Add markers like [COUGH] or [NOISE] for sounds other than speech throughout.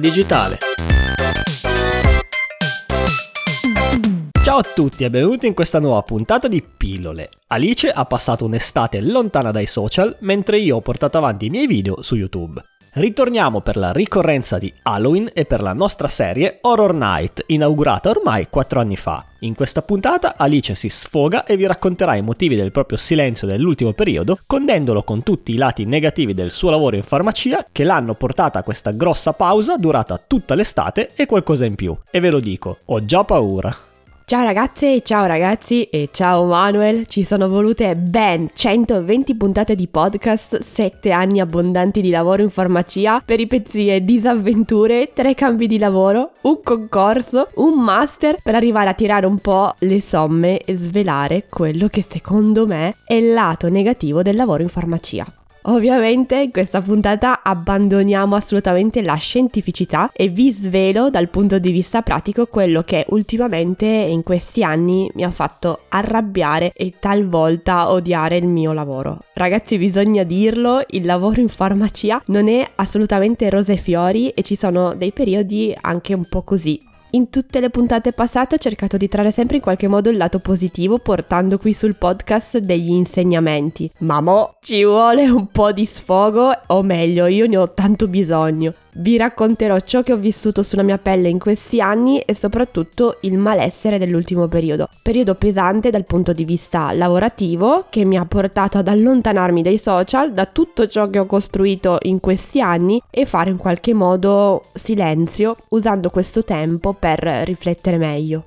Digitale. Ciao a tutti e benvenuti in questa nuova puntata di Pillole. Alice ha passato un'estate lontana dai social mentre io ho portato avanti i miei video su YouTube. Ritorniamo per la ricorrenza di Halloween e per la nostra serie Horror Night, inaugurata ormai 4 anni fa. In questa puntata Alice si sfoga e vi racconterà i motivi del proprio silenzio dell'ultimo periodo, condendolo con tutti i lati negativi del suo lavoro in farmacia che l'hanno portata a questa grossa pausa durata tutta l'estate e qualcosa in più. E ve lo dico, ho già paura. Ciao ragazze, ciao ragazzi e ciao Manuel. Ci sono volute ben 120 puntate di podcast, 7 anni abbondanti di lavoro in farmacia, peripezie, disavventure, 3 cambi di lavoro, un concorso, un master per arrivare a tirare un po' le somme e svelare quello che secondo me è il lato negativo del lavoro in farmacia. Ovviamente in questa puntata abbandoniamo assolutamente la scientificità e vi svelo dal punto di vista pratico quello che ultimamente in questi anni mi ha fatto arrabbiare e talvolta odiare il mio lavoro. Ragazzi bisogna dirlo, il lavoro in farmacia non è assolutamente rose e fiori e ci sono dei periodi anche un po' così in tutte le puntate passate ho cercato di trarre sempre in qualche modo il lato positivo portando qui sul podcast degli insegnamenti. Ma mo ci vuole un po' di sfogo, o meglio, io ne ho tanto bisogno. Vi racconterò ciò che ho vissuto sulla mia pelle in questi anni e soprattutto il malessere dell'ultimo periodo. Periodo pesante dal punto di vista lavorativo che mi ha portato ad allontanarmi dai social, da tutto ciò che ho costruito in questi anni e fare in qualche modo silenzio usando questo tempo per riflettere meglio.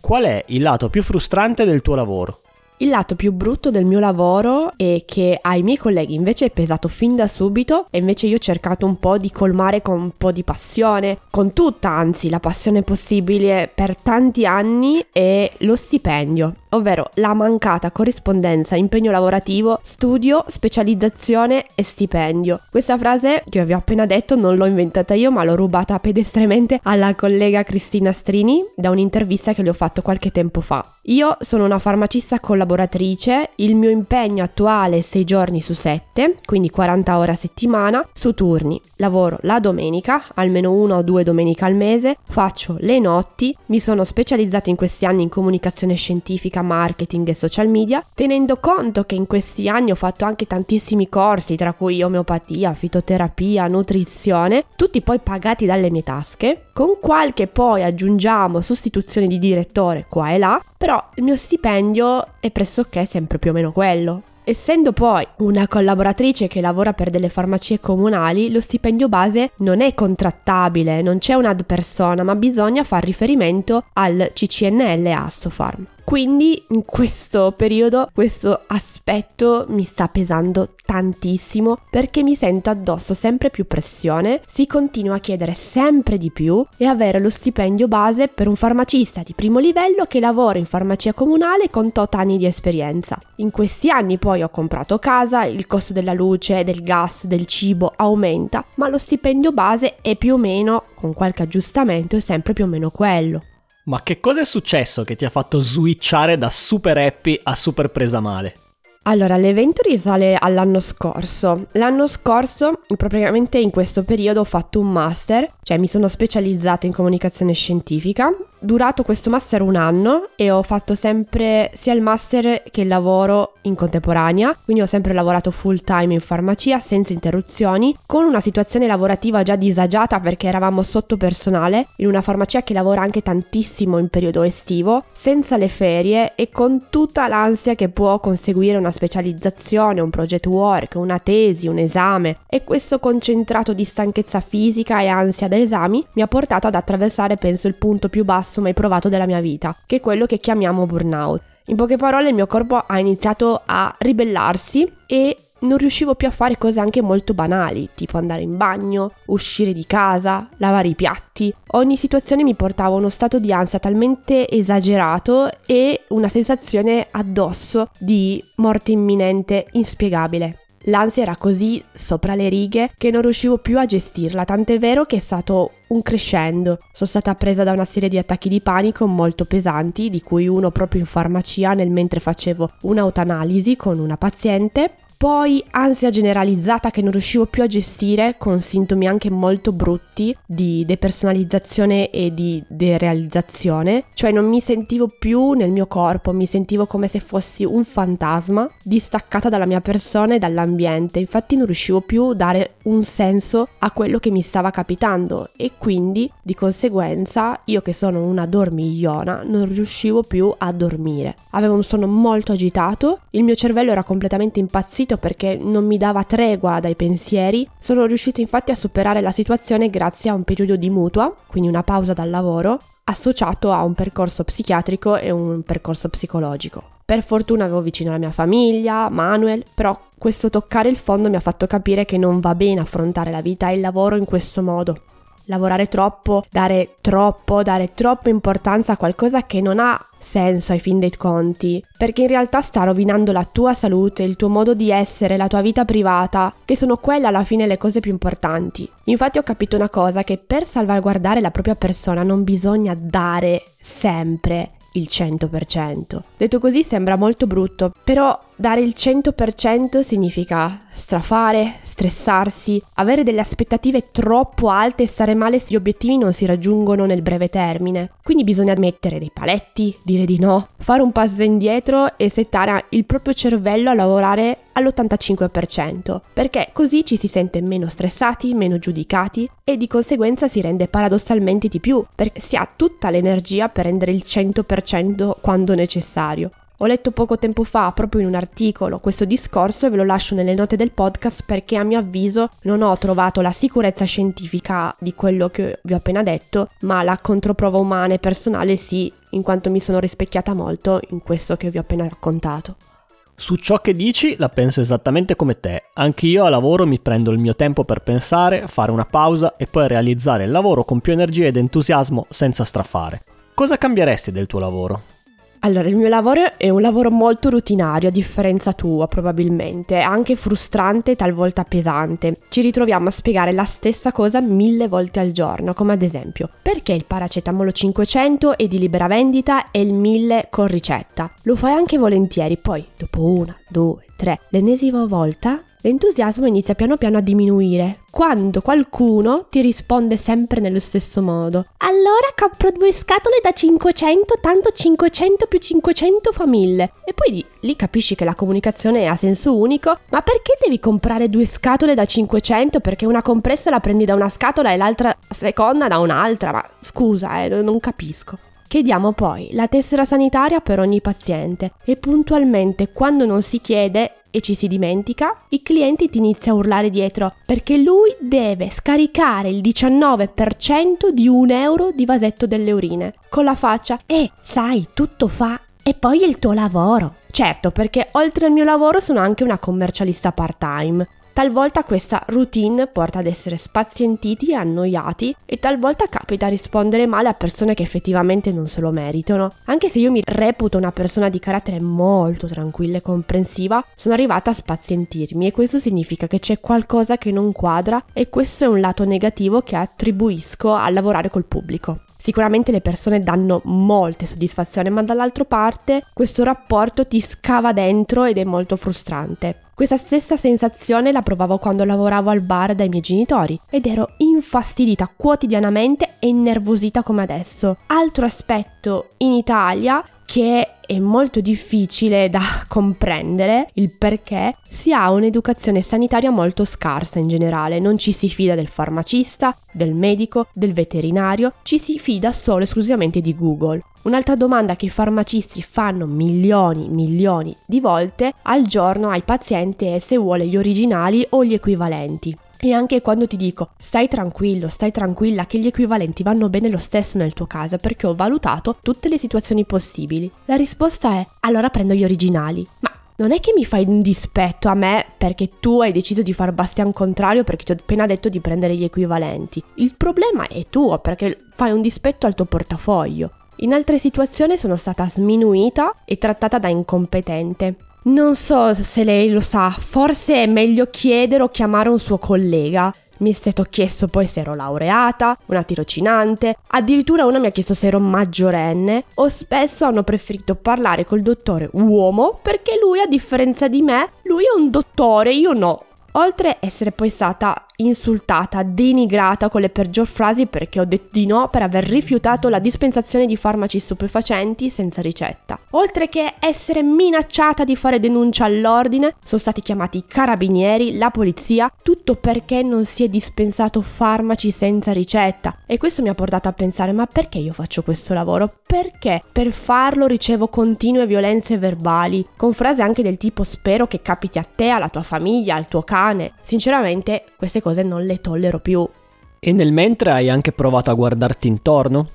Qual è il lato più frustrante del tuo lavoro? Il lato più brutto del mio lavoro è che ai miei colleghi invece è pesato fin da subito e invece io ho cercato un po' di colmare con un po' di passione, con tutta anzi la passione possibile per tanti anni è lo stipendio ovvero la mancata corrispondenza impegno lavorativo, studio, specializzazione e stipendio. Questa frase che vi ho appena detto non l'ho inventata io, ma l'ho rubata pedestremente alla collega Cristina Strini da un'intervista che le ho fatto qualche tempo fa. Io sono una farmacista collaboratrice, il mio impegno attuale è 6 giorni su 7, quindi 40 ore a settimana, su turni. Lavoro la domenica, almeno una o due domeniche al mese, faccio le notti, mi sono specializzata in questi anni in comunicazione scientifica marketing e social media, tenendo conto che in questi anni ho fatto anche tantissimi corsi, tra cui omeopatia, fitoterapia, nutrizione, tutti poi pagati dalle mie tasche, con qualche poi aggiungiamo sostituzione di direttore qua e là, però il mio stipendio è pressoché sempre più o meno quello. Essendo poi una collaboratrice che lavora per delle farmacie comunali, lo stipendio base non è contrattabile, non c'è un ad persona, ma bisogna far riferimento al CCNL Assofarm. Quindi in questo periodo questo aspetto mi sta pesando tantissimo perché mi sento addosso sempre più pressione, si continua a chiedere sempre di più e avere lo stipendio base per un farmacista di primo livello che lavora in farmacia comunale con tot anni di esperienza. In questi anni poi ho comprato casa, il costo della luce, del gas, del cibo aumenta, ma lo stipendio base è più o meno, con qualche aggiustamento, sempre più o meno quello. Ma che cosa è successo che ti ha fatto switchare da super happy a super presa male? Allora, l'evento risale all'anno scorso. L'anno scorso, praticamente in questo periodo, ho fatto un master, cioè mi sono specializzata in comunicazione scientifica durato questo master un anno e ho fatto sempre sia il master che il lavoro in contemporanea, quindi ho sempre lavorato full time in farmacia senza interruzioni, con una situazione lavorativa già disagiata perché eravamo sotto personale in una farmacia che lavora anche tantissimo in periodo estivo, senza le ferie e con tutta l'ansia che può conseguire una specializzazione, un project work, una tesi, un esame e questo concentrato di stanchezza fisica e ansia da esami mi ha portato ad attraversare penso il punto più basso mai provato della mia vita, che è quello che chiamiamo burnout. In poche parole il mio corpo ha iniziato a ribellarsi e non riuscivo più a fare cose anche molto banali, tipo andare in bagno, uscire di casa, lavare i piatti. Ogni situazione mi portava a uno stato di ansia talmente esagerato e una sensazione addosso di morte imminente inspiegabile. L'ansia era così sopra le righe che non riuscivo più a gestirla, tant'è vero che è stato un crescendo. Sono stata presa da una serie di attacchi di panico molto pesanti, di cui uno proprio in farmacia nel mentre facevo un'autoanalisi con una paziente poi ansia generalizzata che non riuscivo più a gestire con sintomi anche molto brutti di depersonalizzazione e di derealizzazione, cioè non mi sentivo più nel mio corpo, mi sentivo come se fossi un fantasma distaccata dalla mia persona e dall'ambiente, infatti non riuscivo più a dare un senso a quello che mi stava capitando. E quindi di conseguenza io che sono una dormigliona non riuscivo più a dormire. Avevo un sonno molto agitato, il mio cervello era completamente impazzito impazzito perché non mi dava tregua dai pensieri, sono riuscito infatti a superare la situazione grazie a un periodo di mutua, quindi una pausa dal lavoro, associato a un percorso psichiatrico e un percorso psicologico. Per fortuna avevo vicino la mia famiglia, Manuel, però questo toccare il fondo mi ha fatto capire che non va bene affrontare la vita e il lavoro in questo modo lavorare troppo, dare troppo, dare troppa importanza a qualcosa che non ha senso ai fin dei conti, perché in realtà sta rovinando la tua salute, il tuo modo di essere, la tua vita privata, che sono quelle alla fine le cose più importanti. Infatti ho capito una cosa, che per salvaguardare la propria persona non bisogna dare sempre il 100%. Detto così sembra molto brutto, però dare il 100% significa strafare, stressarsi, avere delle aspettative troppo alte e stare male se gli obiettivi non si raggiungono nel breve termine. Quindi bisogna mettere dei paletti, dire di no, fare un passo indietro e settare il proprio cervello a lavorare all'85%, perché così ci si sente meno stressati, meno giudicati e di conseguenza si rende paradossalmente di più, perché si ha tutta l'energia per rendere il 100% quando necessario. Ho letto poco tempo fa, proprio in un articolo, questo discorso e ve lo lascio nelle note del podcast perché a mio avviso non ho trovato la sicurezza scientifica di quello che vi ho appena detto, ma la controprova umana e personale sì, in quanto mi sono rispecchiata molto in questo che vi ho appena raccontato. Su ciò che dici la penso esattamente come te. Anche io a lavoro mi prendo il mio tempo per pensare, fare una pausa e poi realizzare il lavoro con più energia ed entusiasmo senza strafare. Cosa cambieresti del tuo lavoro? Allora, il mio lavoro è un lavoro molto rutinario, a differenza tua probabilmente, anche frustrante e talvolta pesante. Ci ritroviamo a spiegare la stessa cosa mille volte al giorno, come ad esempio, perché il paracetamolo 500 è di libera vendita e il 1000 con ricetta? Lo fai anche volentieri, poi dopo una, due, tre, l'ennesima volta l'entusiasmo inizia piano piano a diminuire quando qualcuno ti risponde sempre nello stesso modo. Allora compro due scatole da 500, tanto 500 più 500 fa 1000. E poi lì, lì capisci che la comunicazione è a senso unico, ma perché devi comprare due scatole da 500? Perché una compressa la prendi da una scatola e l'altra seconda da un'altra? Ma scusa, eh, non capisco. Chiediamo poi la tessera sanitaria per ogni paziente e puntualmente quando non si chiede e ci si dimentica, il cliente ti inizia a urlare dietro perché lui deve scaricare il 19% di un euro di vasetto delle urine con la faccia e sai, tutto fa e poi il tuo lavoro. Certo, perché oltre al mio lavoro sono anche una commercialista part-time Talvolta questa routine porta ad essere spazientiti e annoiati e talvolta capita a rispondere male a persone che effettivamente non se lo meritano. Anche se io mi reputo una persona di carattere molto tranquilla e comprensiva, sono arrivata a spazientirmi e questo significa che c'è qualcosa che non quadra e questo è un lato negativo che attribuisco a lavorare col pubblico. Sicuramente le persone danno molte soddisfazioni, ma dall'altra parte questo rapporto ti scava dentro ed è molto frustrante. Questa stessa sensazione la provavo quando lavoravo al bar dai miei genitori ed ero infastidita quotidianamente e innervosita come adesso. Altro aspetto in Italia che è molto difficile da [LAUGHS] comprendere il perché si ha un'educazione sanitaria molto scarsa in generale, non ci si fida del farmacista, del medico, del veterinario, ci si fida solo e esclusivamente di Google. Un'altra domanda che i farmacisti fanno milioni, milioni di volte al giorno ai pazienti è se vuole gli originali o gli equivalenti. E anche quando ti dico stai tranquillo, stai tranquilla che gli equivalenti vanno bene lo stesso nel tuo caso perché ho valutato tutte le situazioni possibili. La risposta è allora prendo gli originali. Ma non è che mi fai un dispetto a me perché tu hai deciso di far bastian contrario perché ti ho appena detto di prendere gli equivalenti. Il problema è tuo perché fai un dispetto al tuo portafoglio. In altre situazioni sono stata sminuita e trattata da incompetente. Non so se lei lo sa, forse è meglio chiedere o chiamare un suo collega. mi è stato chiesto poi se ero laureata, una tirocinante, addirittura una mi ha chiesto se ero maggiorenne o spesso hanno preferito parlare col dottore uomo perché lui a differenza di me, lui è un dottore, io no. Oltre a essere poi stata insultata, denigrata con le peggior frasi perché ho detto di no per aver rifiutato la dispensazione di farmaci stupefacenti senza ricetta. Oltre che essere minacciata di fare denuncia all'ordine, sono stati chiamati i carabinieri, la polizia, tutto perché non si è dispensato farmaci senza ricetta. E questo mi ha portato a pensare ma perché io faccio questo lavoro? Perché per farlo ricevo continue violenze verbali, con frasi anche del tipo spero che capiti a te, alla tua famiglia, al tuo cane. Sinceramente queste cose non le tollero più. E nel mentre hai anche provato a guardarti intorno?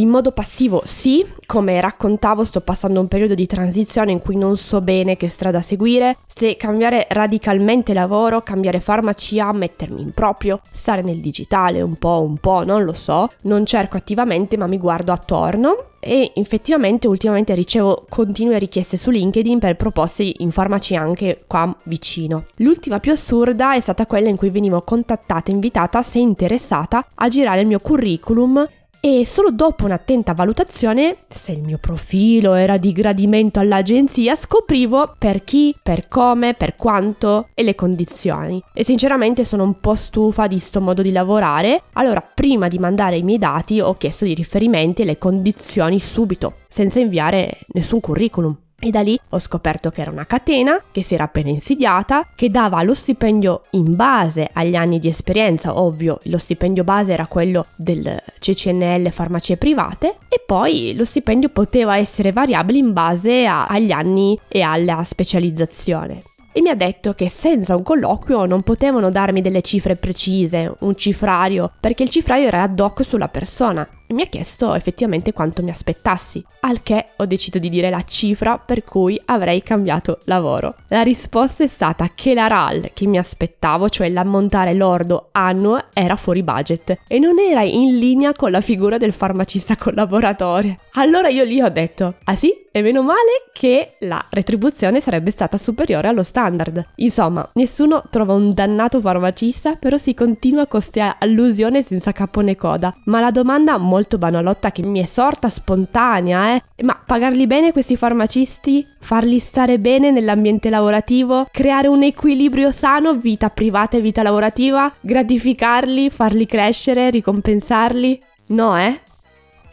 In modo passivo sì, come raccontavo sto passando un periodo di transizione in cui non so bene che strada seguire, se cambiare radicalmente lavoro, cambiare farmacia, mettermi in proprio, stare nel digitale un po' un po', non lo so, non cerco attivamente ma mi guardo attorno. E effettivamente ultimamente ricevo continue richieste su LinkedIn per proposte in farmaci anche qua vicino. L'ultima più assurda è stata quella in cui venivo contattata invitata se interessata a girare il mio curriculum e solo dopo un'attenta valutazione, se il mio profilo era di gradimento all'agenzia, scoprivo per chi, per come, per quanto e le condizioni. E sinceramente sono un po' stufa di sto modo di lavorare, allora prima di mandare i miei dati ho chiesto i riferimenti e le condizioni subito, senza inviare nessun curriculum. E da lì ho scoperto che era una catena che si era appena insediata, che dava lo stipendio in base agli anni di esperienza, ovvio, lo stipendio base era quello del CCNL farmacie private e poi lo stipendio poteva essere variabile in base a, agli anni e alla specializzazione. E mi ha detto che senza un colloquio non potevano darmi delle cifre precise, un cifrario, perché il cifrario era ad hoc sulla persona e mi ha chiesto effettivamente quanto mi aspettassi, al che ho deciso di dire la cifra per cui avrei cambiato lavoro. La risposta è stata che la RAL che mi aspettavo, cioè l'ammontare lordo annuo, era fuori budget e non era in linea con la figura del farmacista collaboratore. Allora io lì ho detto, ah sì? E meno male che la retribuzione sarebbe stata superiore allo standard. Insomma, nessuno trova un dannato farmacista, però si continua con questa allusione senza capo né coda. Ma la domanda molto molto banalotta che mi è sorta spontanea, eh. Ma pagarli bene questi farmacisti? Farli stare bene nell'ambiente lavorativo? Creare un equilibrio sano vita privata e vita lavorativa? Gratificarli? Farli crescere? Ricompensarli? No, eh?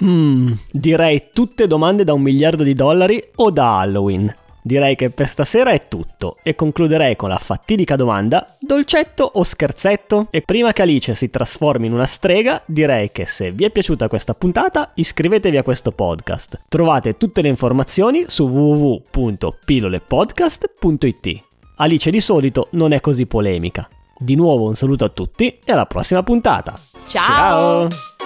Mmm, direi tutte domande da un miliardo di dollari o da Halloween. Direi che per stasera è tutto e concluderei con la fatidica domanda: dolcetto o scherzetto? E prima che Alice si trasformi in una strega, direi che se vi è piaciuta questa puntata, iscrivetevi a questo podcast. Trovate tutte le informazioni su www.pilolepodcast.it. Alice di solito non è così polemica. Di nuovo un saluto a tutti e alla prossima puntata. Ciao! Ciao.